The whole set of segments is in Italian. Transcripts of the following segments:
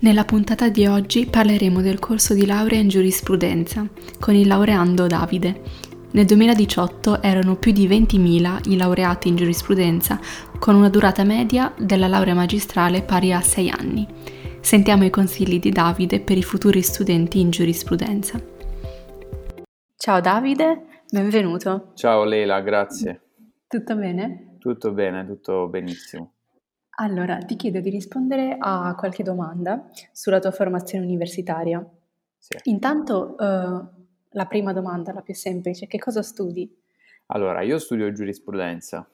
Nella puntata di oggi parleremo del corso di laurea in giurisprudenza con il laureando Davide. Nel 2018 erano più di 20.000 i laureati in giurisprudenza con una durata media della laurea magistrale pari a 6 anni. Sentiamo i consigli di Davide per i futuri studenti in giurisprudenza. Ciao Davide, benvenuto. Ciao Leila, grazie. Tutto bene? Tutto bene, tutto benissimo. Allora, ti chiedo di rispondere a qualche domanda sulla tua formazione universitaria. Sì. Intanto, uh, la prima domanda, la più semplice, che cosa studi? Allora, io studio giurisprudenza.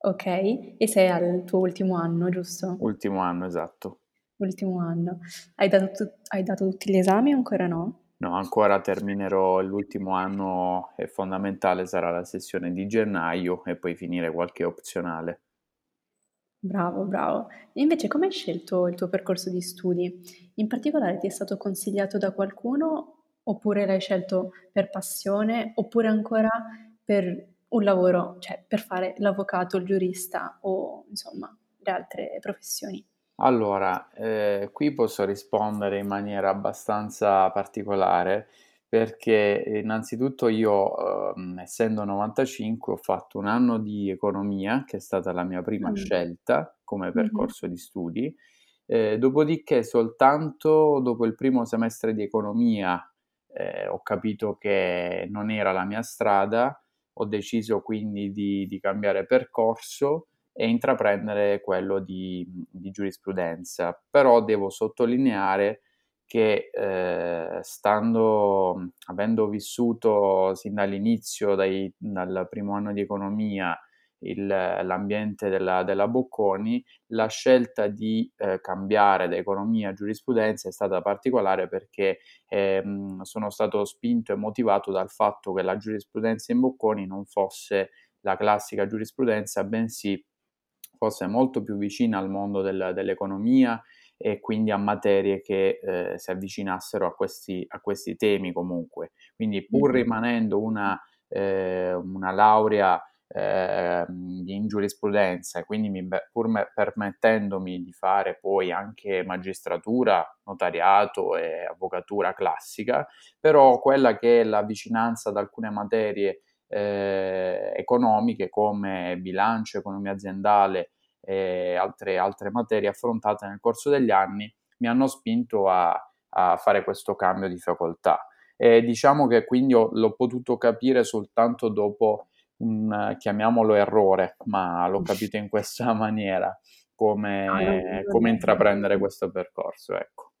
Ok, e sei al tuo ultimo anno, giusto? Ultimo anno, esatto. Ultimo anno. Hai dato, tu- hai dato tutti gli esami o ancora no? No, ancora terminerò l'ultimo anno, è fondamentale, sarà la sessione di gennaio e poi finire qualche opzionale. Bravo, bravo. E invece come hai scelto il tuo percorso di studi? In particolare ti è stato consigliato da qualcuno oppure l'hai scelto per passione oppure ancora per un lavoro, cioè per fare l'avvocato, il giurista o insomma le altre professioni? Allora, eh, qui posso rispondere in maniera abbastanza particolare perché innanzitutto io, ehm, essendo 95, ho fatto un anno di economia, che è stata la mia prima Mm. scelta come percorso di studi, eh, dopodiché soltanto dopo il primo semestre di economia eh, ho capito che non era la mia strada, ho deciso quindi di, di cambiare percorso e intraprendere quello di, di giurisprudenza, però devo sottolineare che eh, stando, avendo vissuto sin dall'inizio, dai, dal primo anno di economia, il, l'ambiente della, della, Bocconi, la scelta di eh, cambiare da economia a giurisprudenza è stata particolare perché eh, sono stato spinto e motivato dal fatto che la giurisprudenza in Bocconi non fosse la classica giurisprudenza, bensì fosse molto più vicina al mondo del, dell'economia e quindi a materie che eh, si avvicinassero a questi, a questi, temi comunque. Quindi pur rimanendo una, eh, una laurea eh, in giurisprudenza quindi mi, pur me, permettendomi di fare poi anche magistratura, notariato e avvocatura classica, però quella che è la vicinanza ad alcune materie eh, economiche come bilancio, economia aziendale, e altre, altre materie affrontate nel corso degli anni mi hanno spinto a, a fare questo cambio di facoltà. E diciamo che quindi ho, l'ho potuto capire soltanto dopo un, chiamiamolo errore, ma l'ho capito in questa maniera, come, come intraprendere questo percorso, ecco.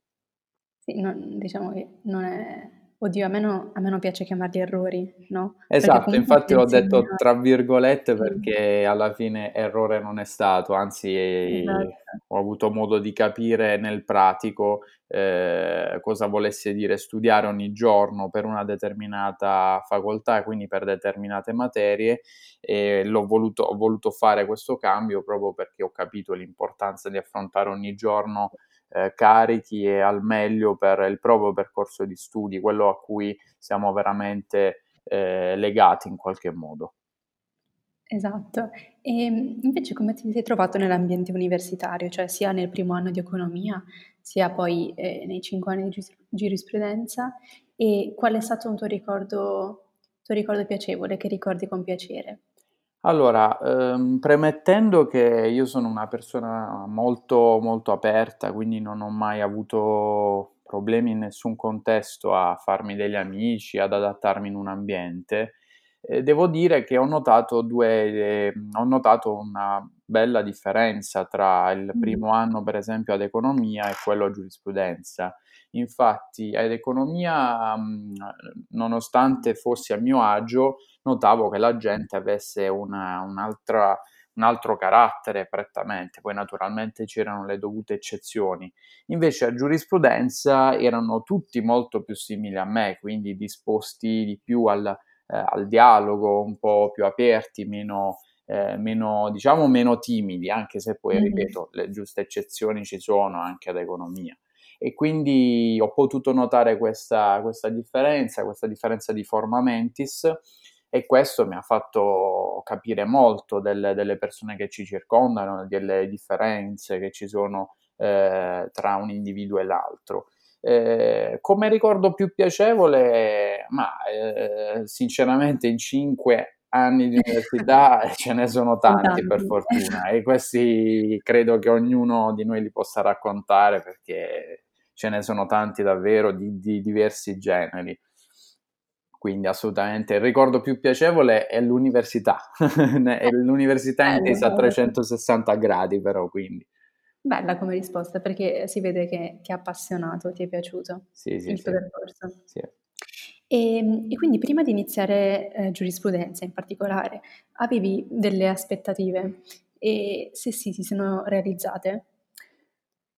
Sì, non, diciamo che non è Oddio, a me, no, a me non piace chiamarli errori, no? Esatto, infatti l'ho detto tra virgolette perché alla fine errore non è stato, anzi esatto. ho avuto modo di capire nel pratico eh, cosa volesse dire studiare ogni giorno per una determinata facoltà e quindi per determinate materie e l'ho voluto, ho voluto fare questo cambio proprio perché ho capito l'importanza di affrontare ogni giorno eh, carichi e al meglio per il proprio percorso di studi, quello a cui siamo veramente eh, legati in qualche modo. Esatto. E invece come ti sei trovato nell'ambiente universitario, cioè sia nel primo anno di economia, sia poi eh, nei cinque anni di giurisprudenza? E qual è stato un tuo ricordo, tuo ricordo piacevole, che ricordi con piacere? Allora, ehm, premettendo che io sono una persona molto, molto aperta, quindi non ho mai avuto problemi in nessun contesto a farmi degli amici, ad adattarmi in un ambiente, eh, devo dire che ho notato, due, eh, ho notato una bella differenza tra il primo anno, per esempio, ad economia e quello a giurisprudenza. Infatti, ad economia, mh, nonostante fossi a mio agio, notavo che la gente avesse una, un'altra, un altro carattere prettamente, poi naturalmente c'erano le dovute eccezioni. Invece a giurisprudenza erano tutti molto più simili a me, quindi disposti di più al, eh, al dialogo, un po' più aperti, meno, eh, meno, diciamo, meno timidi, anche se poi, mm-hmm. ripeto, le giuste eccezioni ci sono anche ad economia. E quindi ho potuto notare questa, questa differenza, questa differenza di forma mentis e questo mi ha fatto capire molto delle, delle persone che ci circondano, delle differenze che ci sono eh, tra un individuo e l'altro. Eh, come ricordo più piacevole, ma eh, sinceramente in cinque anni di università ce ne sono tanti per fortuna e questi credo che ognuno di noi li possa raccontare perché ce ne sono tanti davvero di, di diversi generi quindi assolutamente il ricordo più piacevole è l'università, è l'università intesa a 360 gradi però quindi. Bella come risposta perché si vede che ti ha appassionato, ti è piaciuto sì, sì, il tuo sì. percorso. Sì. E, ehm, e, quindi prima di iniziare eh, giurisprudenza in particolare, avevi delle aspettative e se sì, si sono realizzate?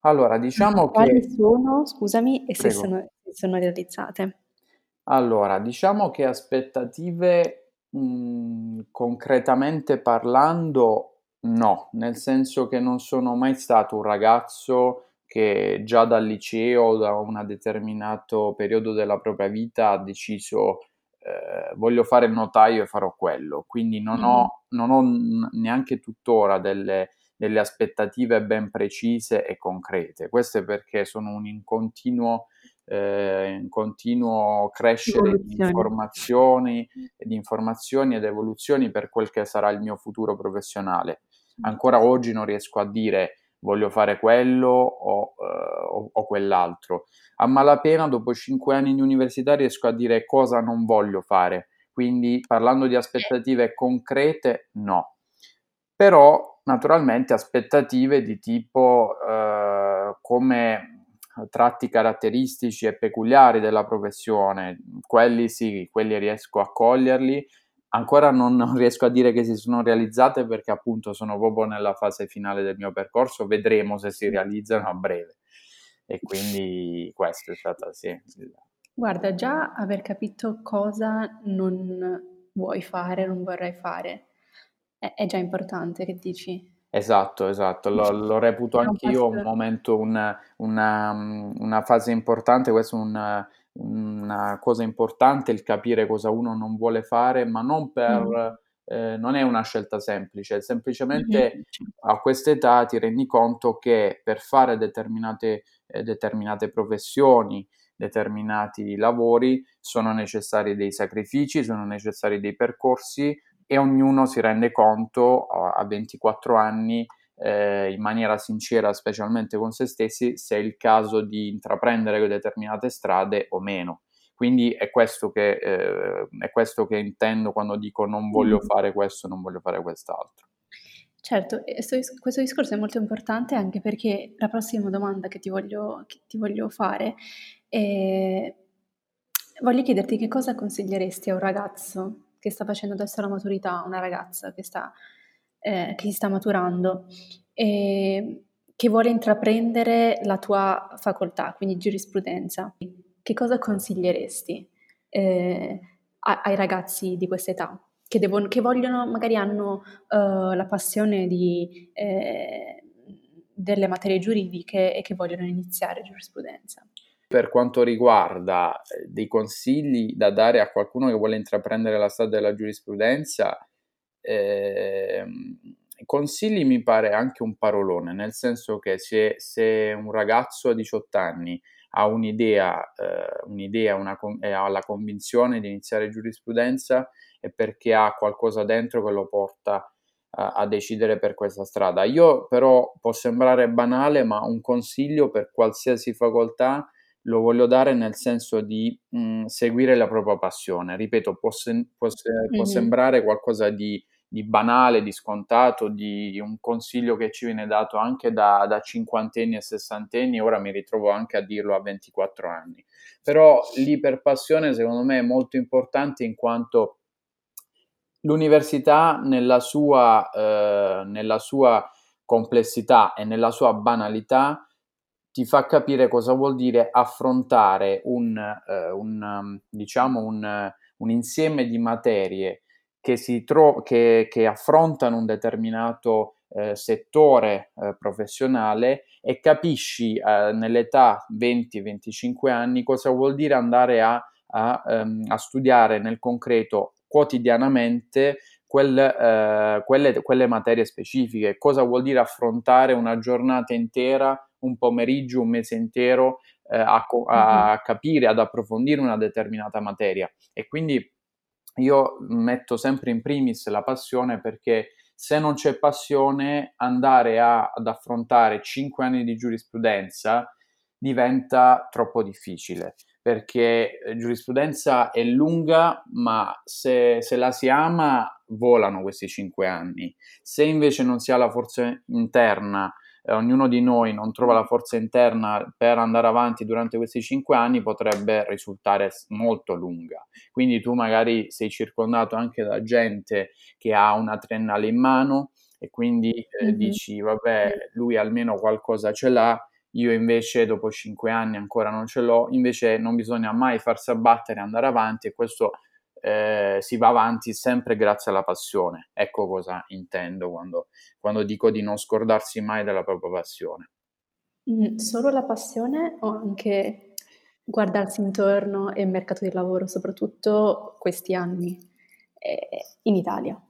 Allora, diciamo Quali che... sono, scusami, e se sono, sono realizzate? Allora, diciamo che aspettative, mhmm, concretamente parlando no, nel senso che non sono mai stato un ragazzo che già dal liceo o da un determinato periodo della propria vita ha deciso, ehm, voglio fare il notaio e farò quello. Quindi non ho non ho neanche tuttora delle delle aspettative ben precise e concrete. Questo è perché sono un in continuo eh, in continuo crescere di informazioni, di informazioni ed evoluzioni per quel che sarà il mio futuro professionale. Ancora oggi non riesco a dire voglio fare quello o, uh, o, o, quell'altro. A malapena, dopo cinque anni di università, riesco a dire cosa non voglio fare. Quindi, parlando di aspettative concrete, no. Però, naturalmente, aspettative di tipo uh, come tratti caratteristici e peculiari della professione, quelli sì, quelli riesco a coglierli. Ancora non, riesco a dire che si sono realizzate perché appunto sono proprio nella fase finale del mio percorso, vedremo se si realizzano a breve. E quindi questo è stato sì. Guarda, già aver capito cosa non vuoi fare, non vorrai fare, è già importante, che dici? Esatto, esatto, lo, lo reputo anch'io un momento, un, una, una, fase importante, questa è una, una, cosa importante, il capire cosa uno non vuole fare, ma non per... Mm. Eh, non è una scelta semplice, semplicemente mm-hmm. a quest'età ti rendi conto che per fare determinate, eh, determinate professioni, determinati lavori, sono necessari dei sacrifici, sono necessari dei percorsi, e ognuno si rende conto a 24 anni eh, in maniera sincera, specialmente con se stessi, se è il caso di intraprendere determinate strade o meno. Quindi è questo che, eh, è questo che intendo quando dico non voglio mm. fare questo, non voglio fare quest'altro. Certo, questo discorso è molto importante anche perché la prossima domanda che ti voglio, che ti voglio fare è, voglio chiederti che cosa consiglieresti a un ragazzo che sta facendo adesso la maturità, una ragazza che, sta, eh, che si sta maturando e che vuole intraprendere la tua facoltà, quindi giurisprudenza, che cosa consiglieresti eh, ai ragazzi di questa età? Che, devono, che vogliono, magari hanno uh, la passione di, eh, delle materie giuridiche e che vogliono iniziare giurisprudenza. Per quanto riguarda eh, dei consigli da dare a qualcuno che vuole intraprendere la strada della giurisprudenza, eh, consigli mi pare anche un parolone, nel senso che se, se un ragazzo a 18 anni ha un'idea, eh, un'idea una, e ha la convinzione di iniziare giurisprudenza è perché ha qualcosa dentro che lo porta a, a decidere per questa strada. Io però può sembrare banale, ma un consiglio per qualsiasi facoltà lo voglio dare nel senso di mh, mhmm, seguire la propria passione. Ripeto, può, se- può, se- mm-hmm. può sembrare qualcosa di, di, banale, di scontato, di un consiglio che ci viene dato anche da, da cinquantenni e sessantenni, ora mi ritrovo anche a dirlo a 24 anni. Però l'iperpassione secondo me è molto importante in quanto l'università nella sua, eh, nella sua complessità e nella sua banalità ti fa capire cosa vuol dire affrontare un, eh, un diciamo un, un, insieme di materie che, tro- che, che affrontano un determinato eh, settore eh, professionale e capisci eh, nell'età 20-25 anni cosa vuol dire andare a, a, um, a studiare nel concreto quotidianamente quel, eh, quelle, quelle materie specifiche, cosa vuol dire affrontare una giornata intera, un pomeriggio, un mese intero eh, a, a, mm-hmm. capire, ad approfondire una determinata materia. E quindi io metto sempre in primis la passione perché se non c'è passione, andare a, ad affrontare 5 anni di giurisprudenza diventa troppo difficile perché eh, giurisprudenza è lunga, ma se, se, la si ama volano questi cinque anni. Se invece non si ha la forza interna, eh, ognuno di noi non trova la forza interna per andare avanti durante questi cinque anni, potrebbe risultare molto lunga. Quindi tu magari sei circondato anche da gente che ha una triennale in mano e quindi eh, mm-hmm. dici, vabbè, lui almeno qualcosa ce l'ha io invece dopo cinque anni ancora non ce l'ho, invece non bisogna mai farsi abbattere e andare avanti e questo eh, si va avanti sempre grazie alla passione. Ecco cosa intendo quando, quando dico di non scordarsi mai della propria passione. Mm, solo la passione o anche guardarsi intorno e il mercato del lavoro, soprattutto questi anni eh, in Italia,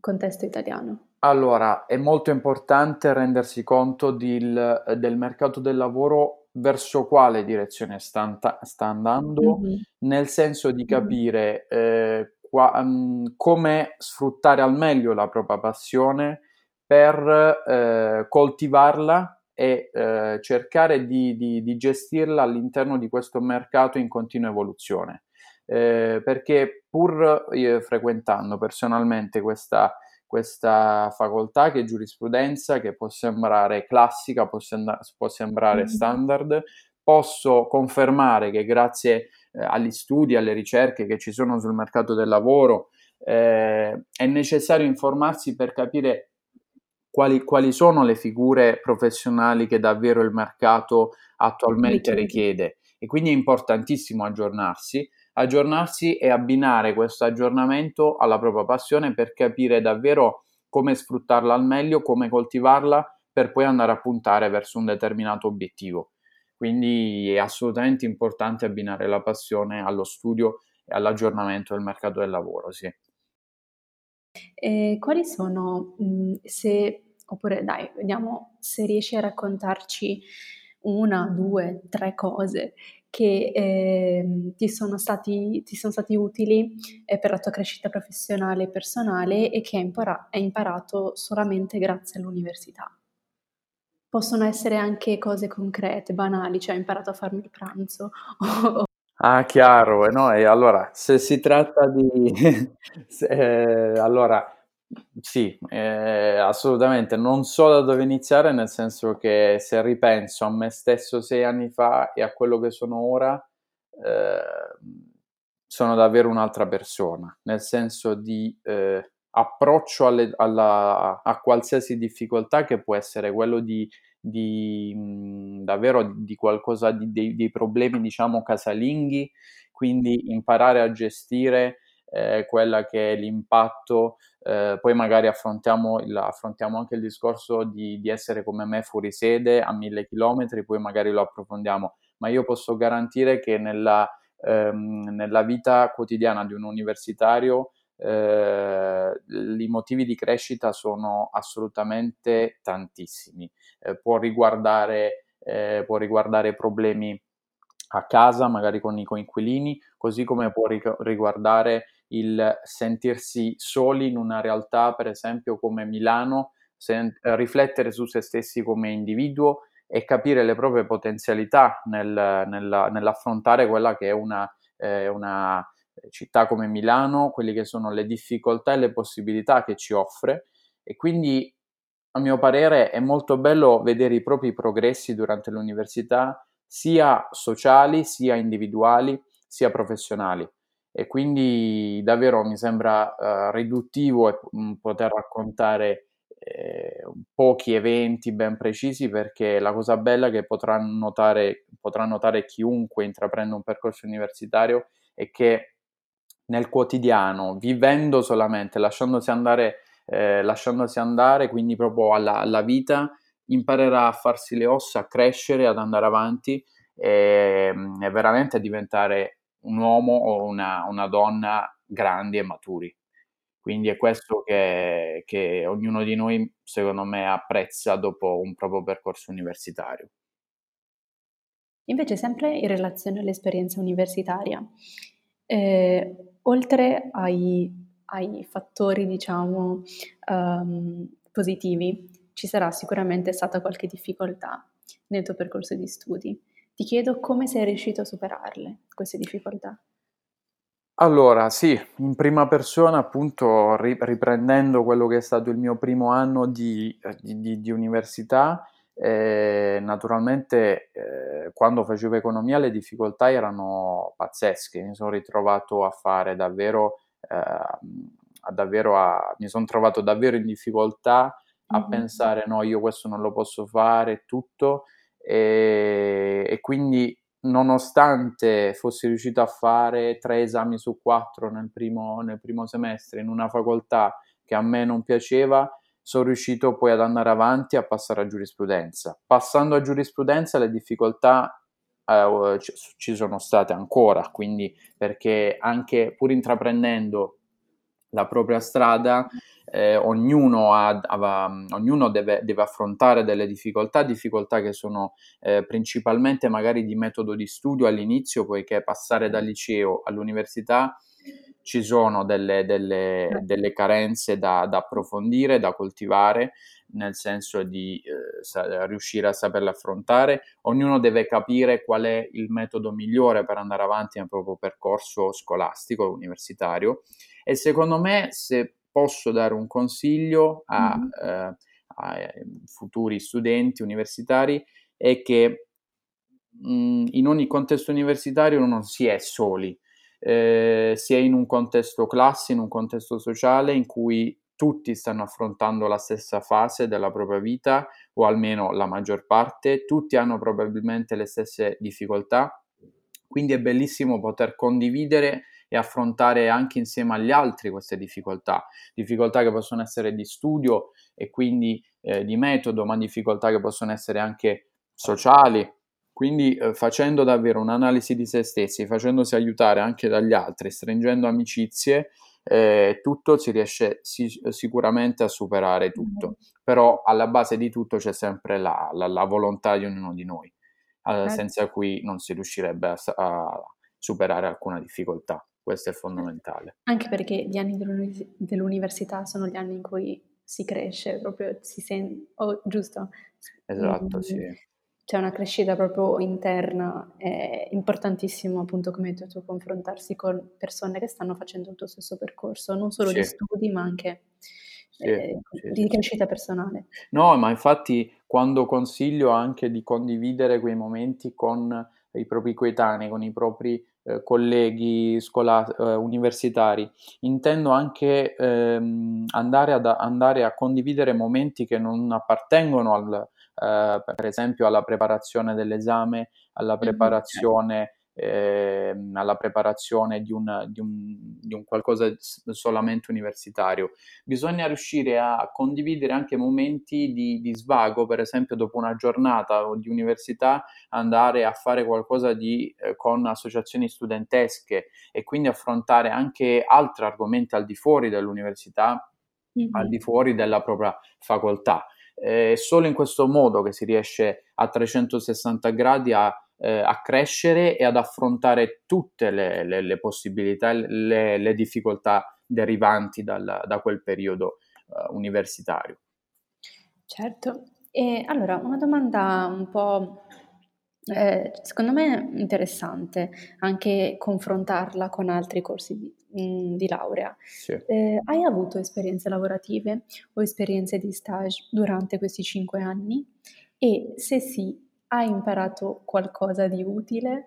contesto italiano? Allora, è molto importante rendersi conto del, del mercato del lavoro verso quale direzione sta, sta andando, mm-hmm. nel senso di capire eh, qua, um, come sfruttare al meglio la propria passione per eh, coltivarla e eh, cercare di, di, di, gestirla all'interno di questo mercato in continua evoluzione. Eh, perché pur io frequentando personalmente questa questa facoltà che è giurisprudenza, che può sembrare classica, può, sem- può sembrare mm-hmm. standard, posso confermare che grazie eh, agli studi, alle ricerche che ci sono sul mercato del lavoro, eh, è necessario informarsi per capire quali, quali, sono le figure professionali che davvero il mercato attualmente richiede. E quindi è importantissimo aggiornarsi aggiornarsi e abbinare questo aggiornamento alla propria passione per capire davvero come sfruttarla al meglio, come coltivarla per poi andare a puntare verso un determinato obiettivo. Quindi è assolutamente importante abbinare la passione allo studio e all'aggiornamento del mercato del lavoro, sì. E quali sono, se, oppure dai, vediamo se riesci a raccontarci una, due, tre cose che eh, ti, sono stati, ti, sono stati, utili eh, per la tua crescita professionale e personale e che hai, impara- hai imparato solamente grazie all'università. Possono essere anche cose concrete, banali, cioè hai imparato a farmi il pranzo. ah, chiaro, eh, no? E allora, se si tratta di... se, eh, allora, sì, eh, assolutamente. Non so da dove iniziare, nel senso che se ripenso a me stesso sei anni fa e a quello che sono ora, eh, sono davvero un'altra persona, nel senso di eh, approccio alle, alla, a qualsiasi difficoltà che può essere quello di, di mh, davvero di qualcosa di, dei, dei problemi, diciamo, casalinghi, quindi imparare a gestire eh, quella che è l'impatto, eh, poi magari affrontiamo, il, affrontiamo, anche il discorso di, di, essere come me fuori sede a mille chilometri, poi magari lo approfondiamo, ma io posso garantire che nella, ehm, nella vita quotidiana di un universitario eh, i motivi di crescita sono assolutamente tantissimi. Eh, può, riguardare, eh, può riguardare problemi a casa, magari con i coinquilini, così come può riguardare il sentirsi soli in una realtà, per esempio come Milano, sen- riflettere su se stessi come individuo e capire le proprie potenzialità nel, nella, nell'affrontare quella che è una, eh, una città come Milano, quelle che sono le difficoltà e le possibilità che ci offre e quindi a mio parere è molto bello vedere i propri progressi durante l'università sia sociali, sia individuali, sia professionali. E quindi davvero mi sembra uh, riduttivo um, poter raccontare eh, pochi eventi ben precisi perché la cosa bella che potrà notare, potrà notare chiunque intraprenda un percorso universitario è che nel quotidiano, vivendo solamente, lasciandosi andare, eh, lasciandosi andare quindi proprio alla, alla, vita, imparerà a farsi le ossa, a crescere, ad andare avanti e, e veramente a diventare un uomo o una, una donna grandi e maturi. Quindi è questo che, che ognuno di noi, secondo me, apprezza dopo un proprio percorso universitario. Invece, sempre in relazione all'esperienza universitaria, eh, oltre ai, ai, fattori, diciamo, um, positivi, ci sarà sicuramente stata qualche difficoltà nel tuo percorso di studi. Ti chiedo come sei riuscito a superarle, queste difficoltà. Allora, sì, in prima persona, appunto, ri- riprendendo quello che è stato il mio primo anno di, eh, di, di, di università, eh, naturalmente eh, quando facevo economia le difficoltà erano pazzesche, mi sono ritrovato a fare davvero, eh, a davvero a, mi sono trovato davvero in difficoltà a mm-hmm. pensare no, io questo non lo posso fare, tutto, e, e quindi nonostante fossi riuscito a fare tre esami su quattro nel primo, nel primo semestre in una facoltà che a me non piaceva, sono riuscito poi ad andare avanti e a passare a giurisprudenza. Passando a giurisprudenza le difficoltà eh, ci sono state ancora, quindi perché anche pur intraprendendo la propria strada, eh, ognuno, ha, ha, ognuno deve, deve, affrontare delle difficoltà, difficoltà che sono eh, principalmente magari di metodo di studio all'inizio, poiché passare dal liceo all'università ci sono delle, delle, delle carenze da, da, approfondire, da coltivare, nel senso di eh, sa- riuscire a saperle affrontare. Ognuno deve capire qual è il metodo migliore per andare avanti nel proprio percorso scolastico, universitario. E secondo me, se posso dare un consiglio a, mm-hmm. eh, a futuri studenti universitari, è che mh, mm, in ogni contesto universitario non si è soli, eh, si è in un contesto classe, in un contesto sociale in cui tutti stanno affrontando la stessa fase della propria vita, o almeno la maggior parte, tutti hanno probabilmente le stesse difficoltà, quindi è bellissimo poter condividere e affrontare anche insieme agli altri queste difficoltà, difficoltà che possono essere di studio e quindi eh, di metodo, ma difficoltà che possono essere anche sociali. Quindi eh, facendo davvero un'analisi di se stessi, facendosi aiutare anche dagli altri, stringendo amicizie, eh, tutto si riesce si, sicuramente a superare tutto. Mm-hmm. Però alla base di tutto c'è sempre la, la, la volontà di ognuno di noi, eh, senza cui non si riuscirebbe a, a superare alcuna difficoltà. Questo è fondamentale. Anche perché gli anni dell'università sono gli anni in cui si cresce, proprio si sente, oh, giusto? Esatto, mm, sì. C'è una crescita proprio interna, è importantissimo appunto come hai detto confrontarsi con persone che stanno facendo il tuo stesso percorso, non solo sì. di studi ma anche sì, eh, sì, di crescita personale. No, ma infatti quando consiglio anche di condividere quei momenti con i propri coetanei, con i propri eh, colleghi scola- eh, universitari, intendo anche ehm, andare, ad, andare, a condividere momenti che non appartengono al, eh, per esempio alla preparazione dell'esame, alla preparazione eh, alla preparazione di un, di, un, di un, qualcosa solamente universitario. Bisogna riuscire a condividere anche momenti di, di, svago, per esempio dopo una giornata di università andare a fare qualcosa di, eh, con associazioni studentesche e quindi affrontare anche altri argomenti al di fuori dell'università, mm-hmm. al di fuori della propria facoltà. È solo in questo modo che si riesce a 360 gradi a eh, a crescere e ad affrontare tutte le, le, le possibilità, le, le, difficoltà derivanti dal, da quel periodo eh, universitario. Certo, e allora una domanda un po' eh, secondo me interessante anche confrontarla con altri corsi di, mm, di laurea. Sì. Eh, hai avuto esperienze lavorative o esperienze di stage durante questi cinque anni? E se sì, hai imparato qualcosa di utile?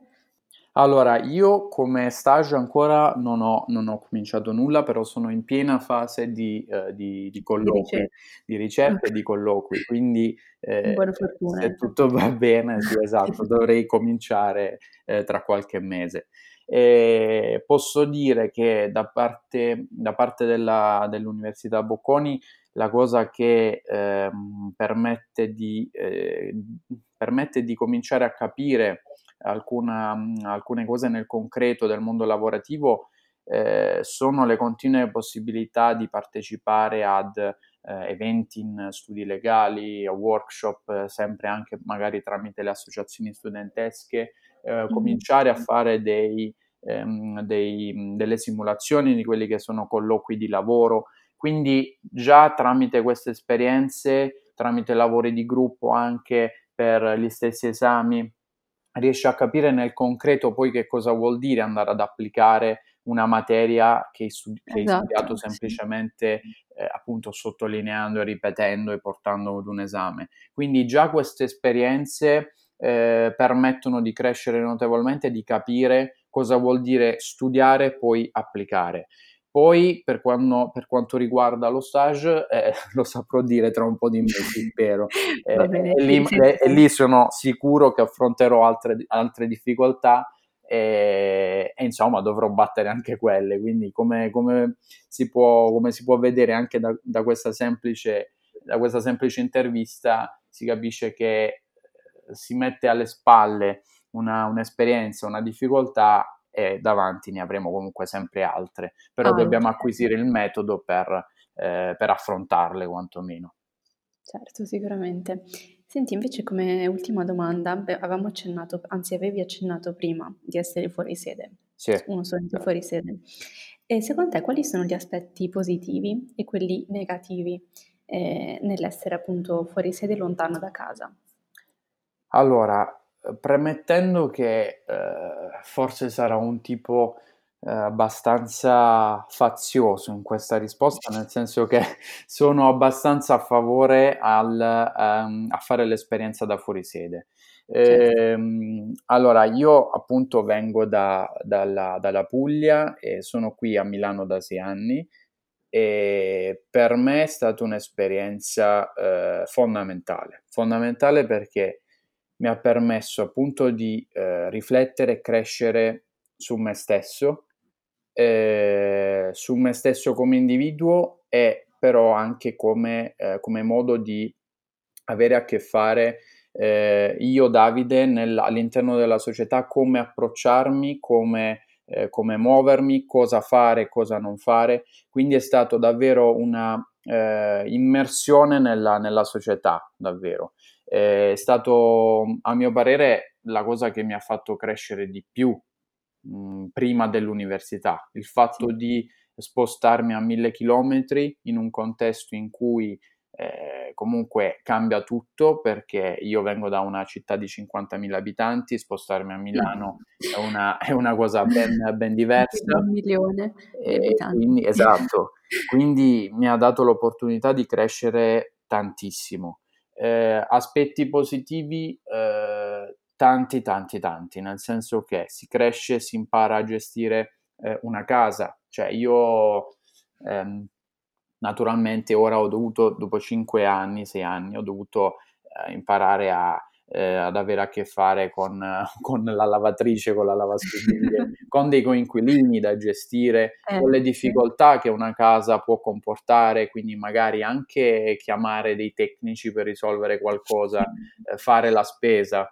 Allora, io come stage ancora non ho, non ho cominciato nulla, però sono in piena fase di, eh, di, di colloqui, di ricerca e di colloqui, quindi eh, Buona fortuna. se tutto va bene, sì, esatto, dovrei cominciare eh, tra qualche mese. E posso dire che da parte, da parte della, dell'Università Bocconi la cosa che eh, permette, di, eh, permette di cominciare a capire alcuna, alcune cose nel concreto del mondo lavorativo eh, sono le continue possibilità di partecipare ad eh, eventi in studi legali, a workshop, eh, sempre anche magari tramite le associazioni studentesche, mm-hmm. cominciare a fare dei, ehm, dei, delle simulazioni di quelli che sono colloqui di lavoro. Quindi già tramite queste esperienze, tramite lavori di gruppo anche per gli stessi esami, riesce a capire nel concreto poi che cosa vuol dire andare ad applicare una materia che hai, studi- che esatto, hai studiato semplicemente sì. eh, appunto sottolineando e ripetendo e portando ad un esame. Quindi già queste esperienze eh, permettono di crescere notevolmente di capire cosa vuol dire studiare e poi applicare. Poi, per, quando, per, quanto riguarda lo stage, eh, lo saprò dire tra un po' di mesi, spero. Eh, e, lì, e, e, lì, sono sicuro che affronterò altre, altre difficoltà e, e, insomma dovrò battere anche quelle. Quindi, come, come, si, può, come si, può, vedere anche da, da, questa semplice, da questa semplice intervista, si capisce che eh, si mette alle spalle una, un'esperienza, una difficoltà e davanti ne avremo comunque sempre altre, però ah, dobbiamo acquisire il metodo per, eh, per affrontarle quantomeno. Certo, sicuramente. Senti, invece come ultima domanda, beh, avevamo accennato, anzi avevi accennato prima di essere fuori sede, sì. uno studente fuori sede. E secondo te quali sono gli aspetti positivi e quelli negativi eh, nell'essere appunto fuori sede lontano da casa? Allora, premettendo che eh, forse sarà un tipo eh, abbastanza fazioso in questa risposta, nel senso che sono abbastanza a favore al, um, a fare l'esperienza da fuorisede. Certo. Ehm, allora, io appunto vengo da, dalla, dalla Puglia e sono qui a Milano da sei anni e per me è stata un'esperienza eh, fondamentale, fondamentale perché mi ha permesso appunto di eh, riflettere e crescere su me stesso, eh, su me stesso come individuo e però anche come, eh, come modo di avere a che fare eh, io, Davide, nel, all'interno della società, come approcciarmi, come, eh, come, muovermi, cosa fare, cosa non fare. Quindi è stato davvero una eh, immersione nella, nella società, davvero è stato, a mio parere, la cosa che mi ha fatto crescere di più mh, prima dell'università, il fatto di spostarmi a mille chilometri in un contesto in cui eh, comunque cambia tutto perché io vengo da una città di 50.000 abitanti, spostarmi a Milano è una, è una cosa ben, ben diversa. Un milione di abitanti. Quindi, esatto, quindi mi ha dato l'opportunità di crescere tantissimo. Eh, aspetti positivi, eh, tanti, tanti, tanti, nel senso che si cresce, si impara a gestire eh, una casa. Cioè io ehm, naturalmente ora ho dovuto, dopo 5 anni, 6 anni, ho dovuto eh, imparare a eh, ad avere a che fare con, con, la lavatrice, con la lavastoviglie, con dei coinquilini da gestire, eh, con le difficoltà sì. che una casa può comportare, quindi magari anche chiamare dei tecnici per risolvere qualcosa, eh, fare la spesa.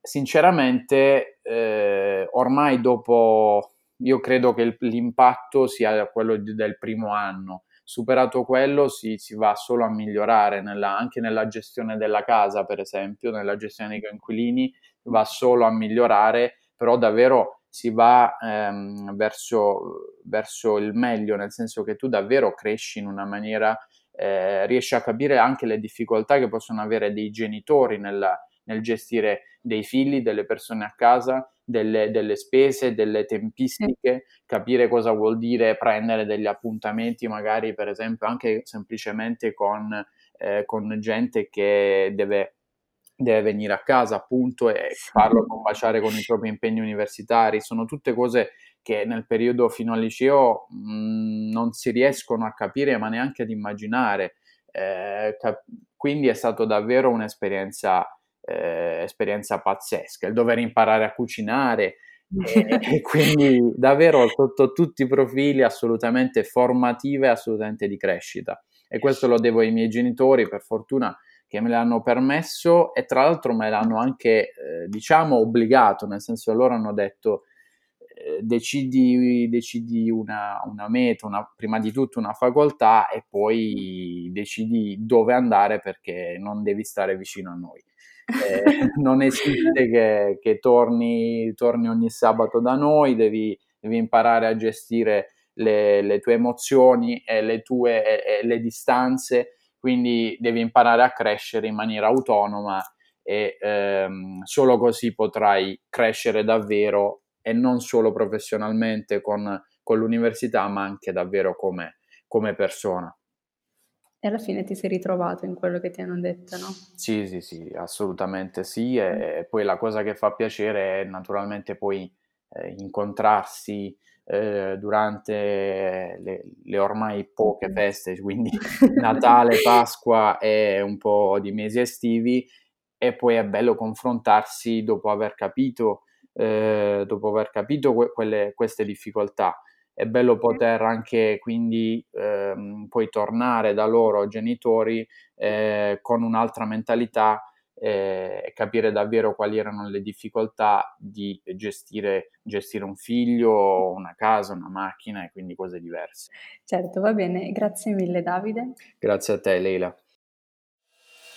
Sinceramente, eh, ormai dopo, io credo che l'impatto sia quello del primo anno superato quello si, si va solo a migliorare nella, anche nella gestione della casa, per esempio, nella gestione dei coinquilini, va solo a migliorare, però davvero si va ehm, verso, verso, il meglio, nel senso che tu davvero cresci in una maniera, eh, riesci a capire anche le difficoltà che possono avere dei genitori nella, nel gestire dei figli, delle persone a casa, delle, delle, spese, delle tempistiche, capire cosa vuol dire prendere degli appuntamenti, magari per esempio anche semplicemente con, eh, con gente che deve deve venire a casa appunto e farlo combaciare con i propri impegni universitari, sono tutte cose che nel periodo fino al liceo mh, mhmm, non si riescono a capire ma neanche ad immaginare. Eh, cap- quindi è stato davvero un'esperienza eh, esperienza pazzesca, il dover imparare a cucinare e, e quindi davvero sotto tutti i profili assolutamente formative, assolutamente di crescita. E questo lo devo ai miei genitori, per fortuna che me l'hanno permesso e tra l'altro me l'hanno anche, eh, diciamo, obbligato, nel senso che loro hanno detto eh, decidi, decidi una, una meta, una, prima di tutto una facoltà e poi decidi dove andare perché non devi stare vicino a noi. Eh, non esiste che, che torni, torni, ogni sabato da noi, devi, devi imparare a gestire le, le, tue emozioni e le tue e, e le distanze, quindi devi imparare a crescere in maniera autonoma e ehm, solo così potrai crescere davvero e non solo professionalmente con, con l'università, ma anche davvero come, come persona. E alla fine ti sei ritrovato in quello che ti hanno detto, no? Sì, sì, sì, assolutamente sì. E mm. poi la cosa che fa piacere è naturalmente poi eh, incontrarsi eh, durante le, le, ormai poche feste, quindi Natale, Pasqua e un po' di mesi estivi, e poi è bello confrontarsi dopo aver capito, eh, dopo aver capito que- quelle, queste difficoltà è bello poter anche quindi ehm, poi tornare da loro genitori eh, con un'altra mentalità eh, e capire davvero quali erano le difficoltà di gestire, gestire un figlio, una casa, una macchina e quindi cose diverse. Certo, va bene, grazie mille Davide. Grazie a te Leila.